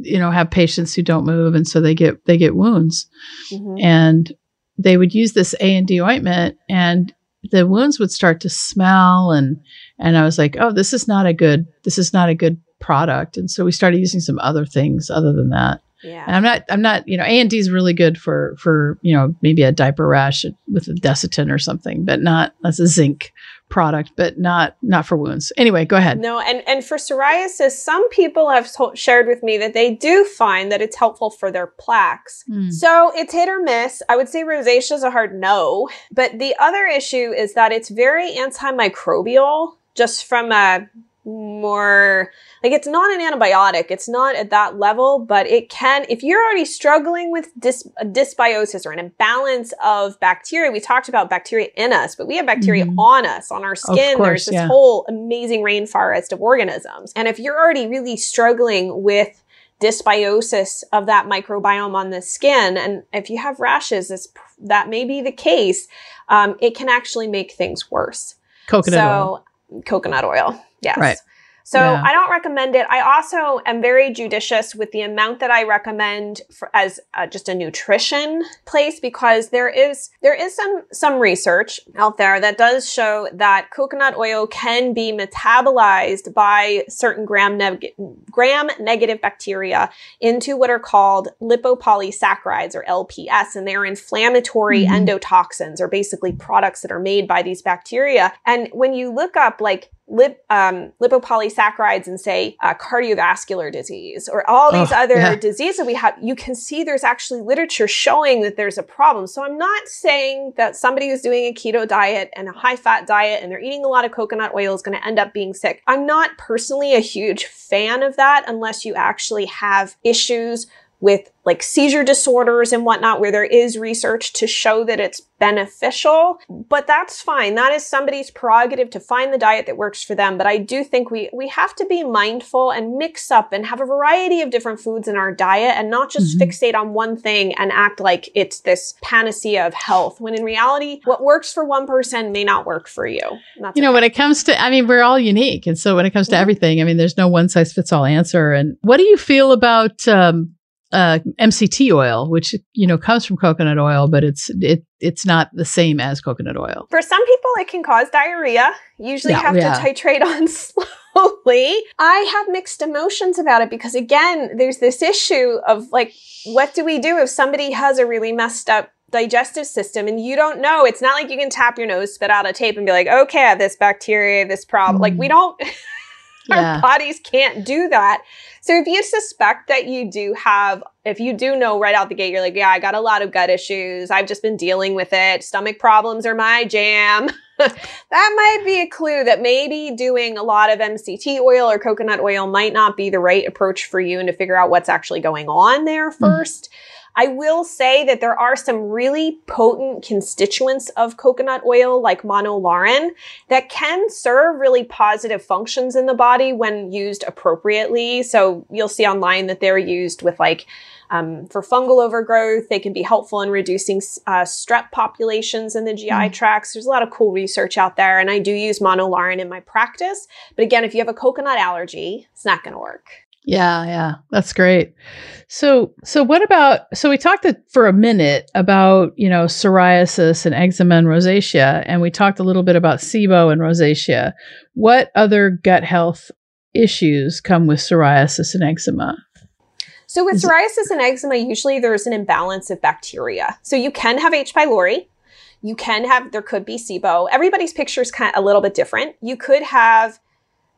you know, have patients who don't move, and so they get they get wounds, mm-hmm. and they would use this A and D ointment, and the wounds would start to smell, and and I was like, oh, this is not a good this is not a good product, and so we started using some other things other than that. Yeah. And I'm not, I'm not, you know, A and D is really good for, for, you know, maybe a diaper rash with a Desitin or something, but not, that's a zinc product, but not, not for wounds. Anyway, go ahead. No. And, and for psoriasis, some people have to- shared with me that they do find that it's helpful for their plaques. Mm. So it's hit or miss. I would say rosacea is a hard no, but the other issue is that it's very antimicrobial just from a more like it's not an antibiotic it's not at that level but it can if you're already struggling with dys, dysbiosis or an imbalance of bacteria we talked about bacteria in us but we have bacteria mm-hmm. on us on our skin course, there's this yeah. whole amazing rainforest of organisms and if you're already really struggling with dysbiosis of that microbiome on the skin and if you have rashes that may be the case um, it can actually make things worse coconut so, oil coconut oil Yes. Right. So yeah. I don't recommend it. I also am very judicious with the amount that I recommend for, as uh, just a nutrition place because there is there is some some research out there that does show that coconut oil can be metabolized by certain gram neg- gram negative bacteria into what are called lipopolysaccharides or LPS, and they are inflammatory mm-hmm. endotoxins or basically products that are made by these bacteria. And when you look up like lip, um, lipopolysaccharides and say uh, cardiovascular disease or all these oh, other yeah. diseases that we have, you can see there's actually literature showing that there's a problem. So I'm not saying that somebody who's doing a keto diet and a high fat diet and they're eating a lot of coconut oil is going to end up being sick. I'm not personally a huge fan of that unless you actually have issues with like seizure disorders and whatnot, where there is research to show that it's beneficial. But that's fine. That is somebody's prerogative to find the diet that works for them. But I do think we we have to be mindful and mix up and have a variety of different foods in our diet and not just mm-hmm. fixate on one thing and act like it's this panacea of health. When in reality, what works for one person may not work for you. you know, okay. when it comes to, I mean, we're all unique, and so when it comes to mm-hmm. everything, I mean, there's no one size fits all answer. And what do you feel about um, uh, MCT oil, which you know comes from coconut oil, but it's it it's not the same as coconut oil. For some people, it can cause diarrhea. Usually, yeah, have yeah. to titrate on slowly. I have mixed emotions about it because again, there's this issue of like, what do we do if somebody has a really messed up digestive system and you don't know it's not like you can tap your nose spit out a tape and be like okay i have this bacteria this problem mm. like we mm. don't yeah. our bodies can't do that so if you suspect that you do have, if you do know right out the gate, you're like, yeah, I got a lot of gut issues. I've just been dealing with it. Stomach problems are my jam. that might be a clue that maybe doing a lot of MCT oil or coconut oil might not be the right approach for you and to figure out what's actually going on there 1st mm I will say that there are some really potent constituents of coconut oil, like monolaurin, that can serve really positive functions in the body when used appropriately. So you'll see online that they're used with like um, for fungal overgrowth. They can be helpful in reducing uh, strep populations in the GI mm. tracts. There's a lot of cool research out there, and I do use monolaurin in my practice. But again, if you have a coconut allergy, it's not going to work. Yeah, yeah, that's great. So, so what about? So we talked for a minute about you know psoriasis and eczema and rosacea, and we talked a little bit about SIBO and rosacea. What other gut health issues come with psoriasis and eczema? So with psoriasis and eczema, usually there's an imbalance of bacteria. So you can have H. pylori. You can have, there could be SIBO. Everybody's picture is kind of a little bit different. You could have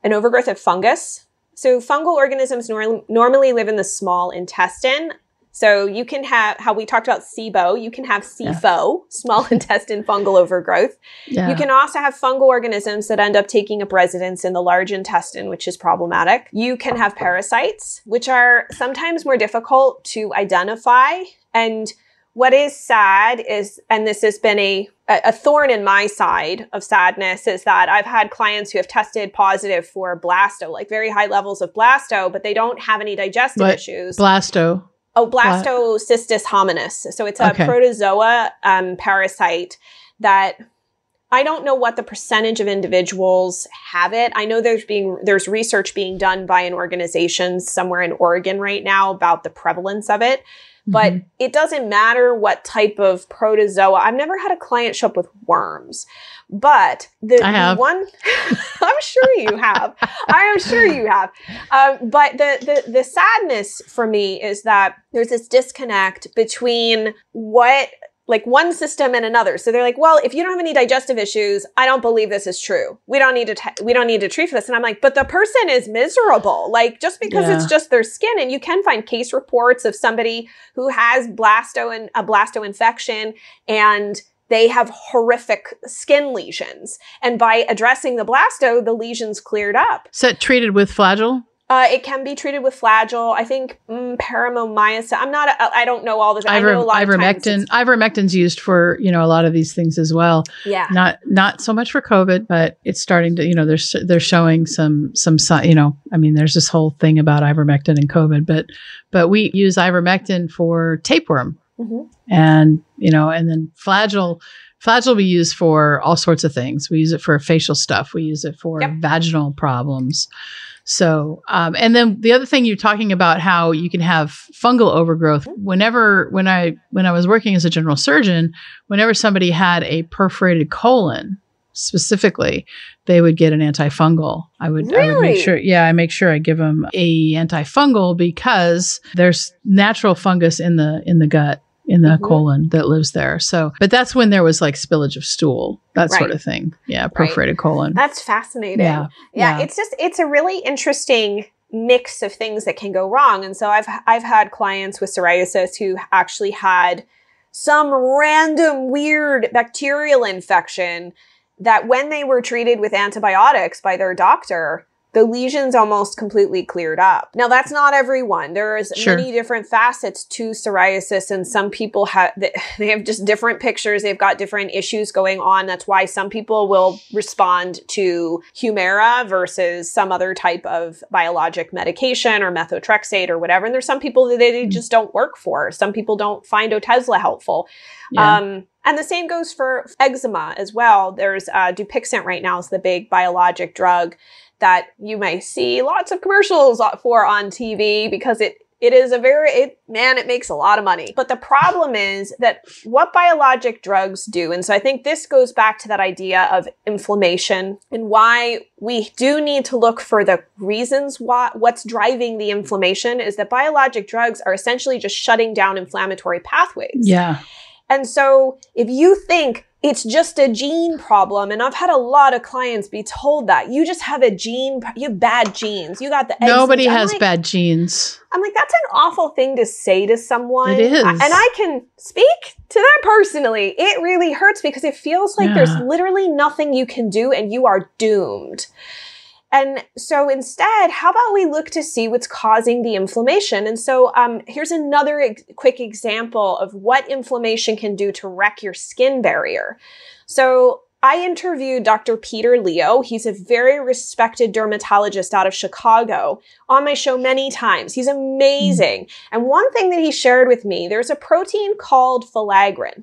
an overgrowth of fungus so fungal organisms nor- normally live in the small intestine. So you can have how we talked about SIBO, you can have SIFO, yeah. small intestine fungal overgrowth. Yeah. You can also have fungal organisms that end up taking up residence in the large intestine, which is problematic. You can have parasites, which are sometimes more difficult to identify and what is sad is, and this has been a, a thorn in my side of sadness, is that I've had clients who have tested positive for blasto, like very high levels of blasto, but they don't have any digestive what? issues. Blasto. Oh, blastocystis hominis. So it's a okay. protozoa um, parasite that I don't know what the percentage of individuals have it. I know there's being there's research being done by an organization somewhere in Oregon right now about the prevalence of it. But mm-hmm. it doesn't matter what type of protozoa. I've never had a client show up with worms. But the, the one, I'm sure you have. I am sure you have. Um, but the, the the sadness for me is that there's this disconnect between what like one system and another. So they're like, well, if you don't have any digestive issues, I don't believe this is true. We don't need to, we don't need to treat for this. And I'm like, but the person is miserable. Like just because yeah. it's just their skin and you can find case reports of somebody who has blasto and a blasto infection and they have horrific skin lesions. And by addressing the blasto, the lesions cleared up. So treated with flagyl? Uh, it can be treated with flagyl. I think mm, paromomycin. I'm not. A, I don't know all the. Iver, I know a lot ivermectin. Ivermectin's used for you know a lot of these things as well. Yeah. Not not so much for COVID, but it's starting to. You know, there's they're showing some some you know. I mean, there's this whole thing about ivermectin and COVID, but but we use ivermectin for tapeworm, mm-hmm. and you know, and then flagyl. Flagyl we use for all sorts of things. We use it for facial stuff. We use it for yep. vaginal problems. So, um, and then the other thing you're talking about how you can have fungal overgrowth. Whenever when I when I was working as a general surgeon, whenever somebody had a perforated colon, specifically, they would get an antifungal. I would, really? I would make sure, yeah, I make sure I give them a antifungal because there's natural fungus in the in the gut in the mm-hmm. colon that lives there. So, but that's when there was like spillage of stool, that right. sort of thing. Yeah, perforated right. colon. That's fascinating. Yeah. yeah, yeah. It's just it's a really interesting mix of things that can go wrong. And so I've I've had clients with psoriasis who actually had some random weird bacterial infection that when they were treated with antibiotics by their doctor, the lesions almost completely cleared up. Now that's not everyone. There's sure. many different facets to psoriasis and some people have they have just different pictures. They've got different issues going on. That's why some people will respond to Humira versus some other type of biologic medication or methotrexate or whatever. And there's some people that they mm. just don't work for. Some people don't find Otezla helpful. Yeah. Um, and the same goes for eczema as well. There's uh, Dupixent right now is the big biologic drug that you may see lots of commercials for on TV because it it is a very it, man it makes a lot of money. But the problem is that what biologic drugs do and so i think this goes back to that idea of inflammation and why we do need to look for the reasons why what's driving the inflammation is that biologic drugs are essentially just shutting down inflammatory pathways. Yeah. And so if you think it's just a gene problem. And I've had a lot of clients be told that you just have a gene, you have bad genes. You got the nobody has like, bad genes. I'm like, that's an awful thing to say to someone. It is. And I can speak to that personally. It really hurts because it feels like yeah. there's literally nothing you can do and you are doomed. And so instead, how about we look to see what's causing the inflammation? And so um, here's another ex- quick example of what inflammation can do to wreck your skin barrier. So I interviewed Dr. Peter Lio. He's a very respected dermatologist out of Chicago on my show many times. He's amazing. Mm. And one thing that he shared with me, there's a protein called filaggrin.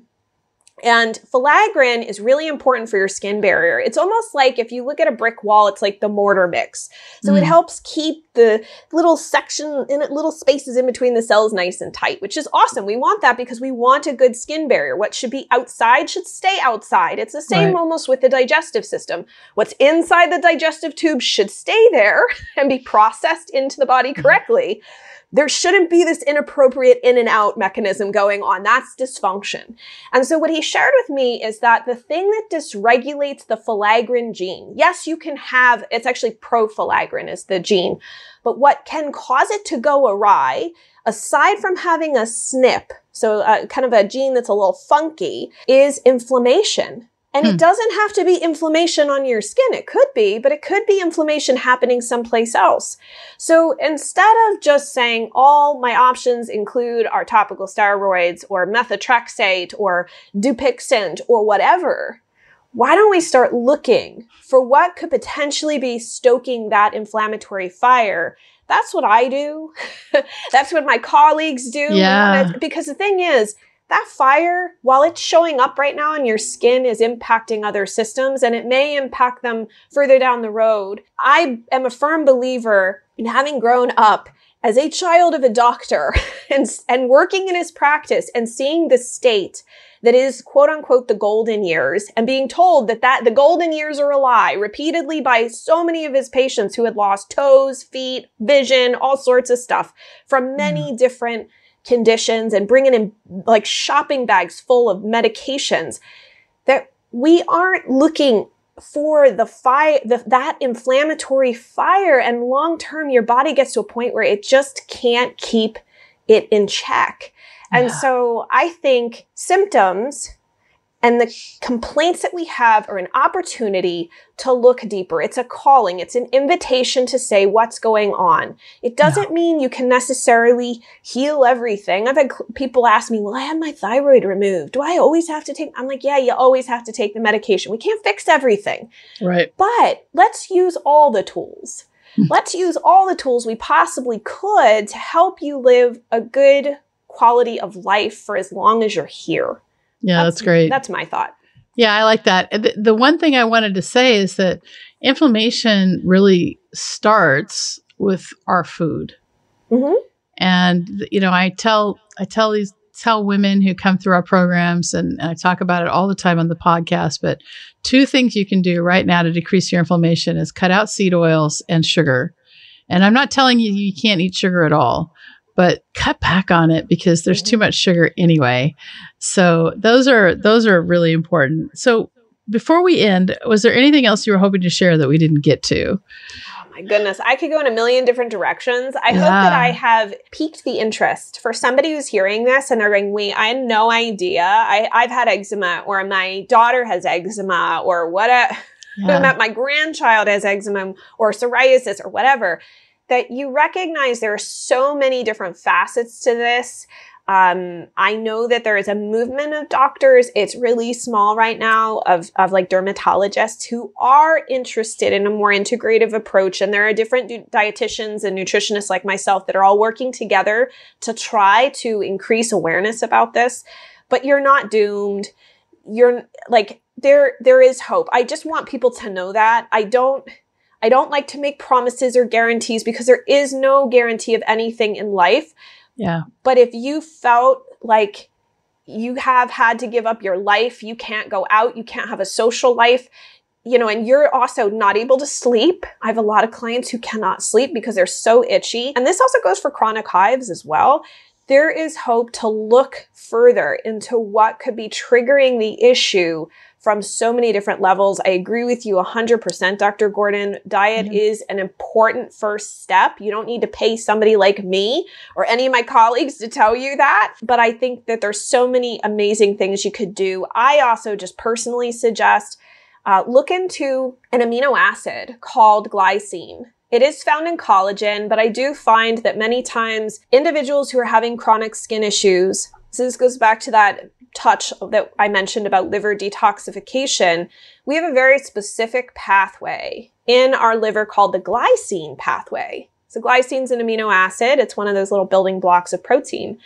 And filaggrin is really important for your skin barrier. It's almost like if you look at a brick wall, it's like the mortar mix. So mm. it helps keep the little section in little spaces in between the cells nice and tight, which is awesome. We want that because we want a good skin barrier. What should be outside should stay outside. It's the same right. almost with the digestive system. What's inside the digestive tube should stay there and be processed into the body mm-hmm. correctly. There shouldn't be this inappropriate in and out mechanism going on. That's dysfunction. And so what he shared with me is that the thing that dysregulates the filaggrin gene, yes, you can have, it's actually profilaggrin is the gene, but what can cause it to go awry, aside from having a SNP, so uh, kind of a gene that's a little funky, is inflammation. And hmm. it doesn't have to be inflammation on your skin. It could be, but it could be inflammation happening someplace else. So instead of just saying all my options include our topical steroids or methotrexate or Dupixent or whatever, why don't we start looking for what could potentially be stoking that inflammatory fire? That's what I do. That's what my colleagues do. Yeah. Because the thing is, that fire, while it's showing up right now in your skin, is impacting other systems and it may impact them further down the road. I am a firm believer in having grown up as a child of a doctor and, and working in his practice and seeing the state that is quote unquote the golden years and being told that that the golden years are a lie repeatedly by so many of his patients who had lost toes, feet, vision, all sorts of stuff from many mm. different conditions and bringing in like shopping bags full of medications that we aren't looking for the fire, the, that inflammatory fire. And long term, your body gets to a point where it just can't keep it in check. And yeah. so I think symptoms and the complaints that we have are an opportunity to look deeper. It's a calling. It's an invitation to say what's going on. It doesn't mean you can necessarily heal everything. I've had people ask me, well, I had my thyroid removed. Do I always have to take? I'm like, yeah, you always have to take the medication. We can't fix everything. Right. But let's use all the tools. Hmm. let's use all the tools we possibly could to help you live a good quality of life for as long as you're here. Yeah, that's, that's great. That's my thought. Yeah, I like that. The, the one thing I wanted to say is that inflammation really starts with our food. Mm-hmm. And you know, I tell I tell these tell women who come through our programs, and, and I talk about it all the time on the podcast. But two things you can do right now to decrease your inflammation is cut out seed oils and sugar. And I'm not telling you you can't eat sugar at all, but cut back on it because there's too mm-hmm. much sugar anyway. So those are those are really important. So before we end, was there anything else you were hoping to share that we didn't get to? Oh my goodness, I could go in a million different directions. I yeah. hope that I have piqued the interest for somebody who's hearing this and they're going, wait, I had no idea. I, I've had eczema or my daughter has eczema or what a, yeah. my grandchild has eczema or psoriasis or whatever. That you recognize there are so many different facets to this. Um, I know that there is a movement of doctors. It's really small right now of, of like dermatologists who are interested in a more integrative approach. And there are different dietitians and nutritionists like myself that are all working together to try to increase awareness about this. But you're not doomed. You're like, there, there is hope. I just want people to know that. I don't, I don't like to make promises or guarantees because there is no guarantee of anything in life. Yeah. But if you felt like you have had to give up your life, you can't go out, you can't have a social life, you know, and you're also not able to sleep. I have a lot of clients who cannot sleep because they're so itchy. And this also goes for chronic hives as well. There is hope to look further into what could be triggering the issue from so many different levels. I agree with you 100%, Dr. Gordon. Diet mm-hmm. is an important first step. You don't need to pay somebody like me or any of my colleagues to tell you that. But I think that there's so many amazing things you could do. I also just personally suggest uh, look into an amino acid called glycine. It is found in collagen, but I do find that many times individuals who are having chronic skin issues, so this goes back to that touch that I mentioned about liver detoxification, we have a very specific pathway in our liver called the glycine pathway. So glycine is an amino acid. It's one of those little building blocks of protein.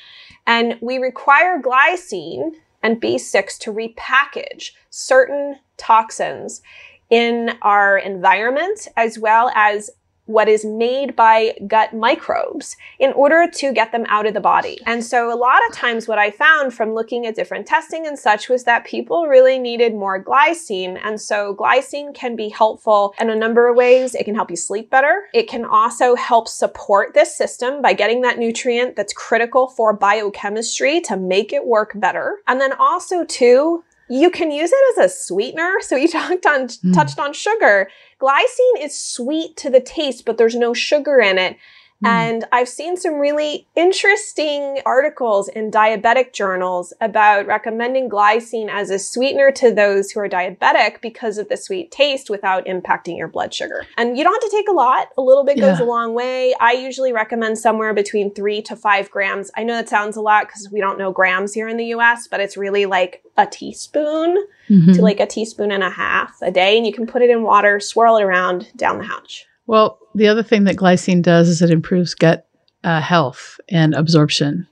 And we require glycine and B6 to repackage certain toxins in our environment as well as what is made by gut microbes in order to get them out of the body. And so a lot of times what I found from looking at different testing and such was that people really needed more glycine. And so glycine can be helpful in a number of ways. It can help you sleep better. It can also help support this system by getting that nutrient that's critical for biochemistry to make it work better. And then also too, you can use it as a sweetener. So you talked on mm. touched on sugar. Glycine is sweet to the taste, but there's no sugar in it. Mm. And I've seen some really interesting articles in diabetic journals about recommending glycine as a sweetener to those who are diabetic because of the sweet taste without impacting your blood sugar. And you don't have to take a lot. A little bit yeah. goes a long way. I usually recommend somewhere between three to five grams. I know that sounds a lot because we don't know grams here in the US, but it's really like a teaspoon mm-hmm. to like a teaspoon and a half a day. And you can put it in water, swirl it around down the hatch. Well, the other thing that glycine does is it improves gut uh, health and absorption.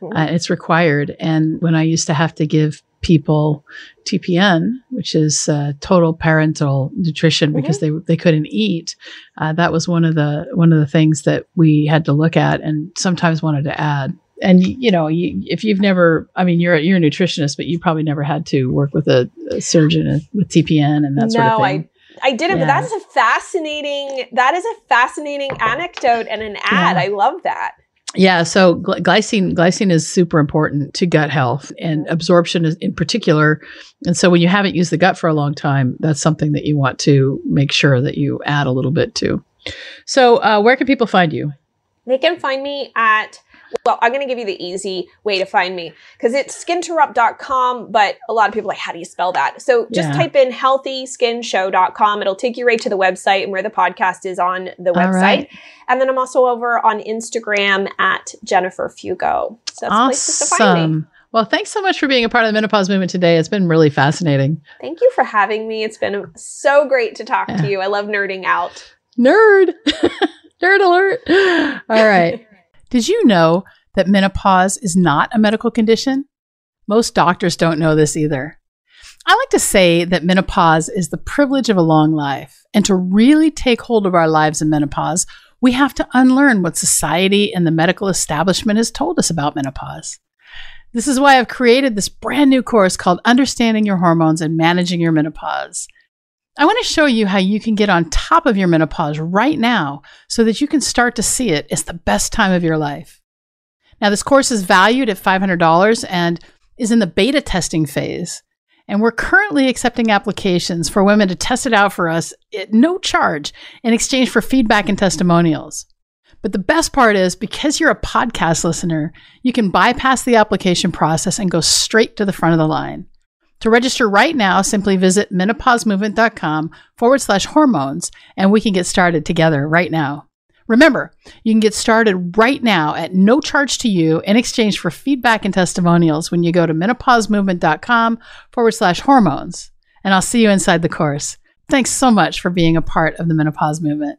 Mm-hmm. Uh, it's required. And when I used to have to give people TPN, which is uh, total parenteral nutrition, mm-hmm. because they they couldn't eat, uh, that was one of the one of the things that we had to look at and sometimes wanted to add. And you know, you, if you've never, I mean, you're you're a nutritionist, but you probably never had to work with a, a surgeon with TPN and that no, sort of thing. I- I didn't, yeah. but that's a fascinating. That is a fascinating anecdote and an ad. Yeah. I love that. Yeah, so gly- glycine glycine is super important to gut health and absorption is in particular. And so when you haven't used the gut for a long time, that's something that you want to make sure that you add a little bit to. So, uh, where can people find you? They can find me at well, I'm going to give you the easy way to find me because it's skinterrupt.com, but a lot of people are like, how do you spell that? So just yeah. type in healthyskinshow.com. It'll take you right to the website and where the podcast is on the website. Right. And then I'm also over on Instagram at Jennifer Fugo. So that's awesome. places to find me. Well, thanks so much for being a part of the menopause movement today. It's been really fascinating. Thank you for having me. It's been so great to talk yeah. to you. I love nerding out. Nerd. Nerd alert. All right. Did you know that menopause is not a medical condition? Most doctors don't know this either. I like to say that menopause is the privilege of a long life. And to really take hold of our lives in menopause, we have to unlearn what society and the medical establishment has told us about menopause. This is why I've created this brand new course called Understanding Your Hormones and Managing Your Menopause. I want to show you how you can get on top of your menopause right now so that you can start to see it as the best time of your life. Now, this course is valued at $500 and is in the beta testing phase. And we're currently accepting applications for women to test it out for us at no charge in exchange for feedback and testimonials. But the best part is because you're a podcast listener, you can bypass the application process and go straight to the front of the line. To register right now, simply visit menopausemovement.com forward slash hormones and we can get started together right now. Remember, you can get started right now at no charge to you in exchange for feedback and testimonials when you go to menopausemovement.com forward slash hormones. And I'll see you inside the course. Thanks so much for being a part of the menopause movement.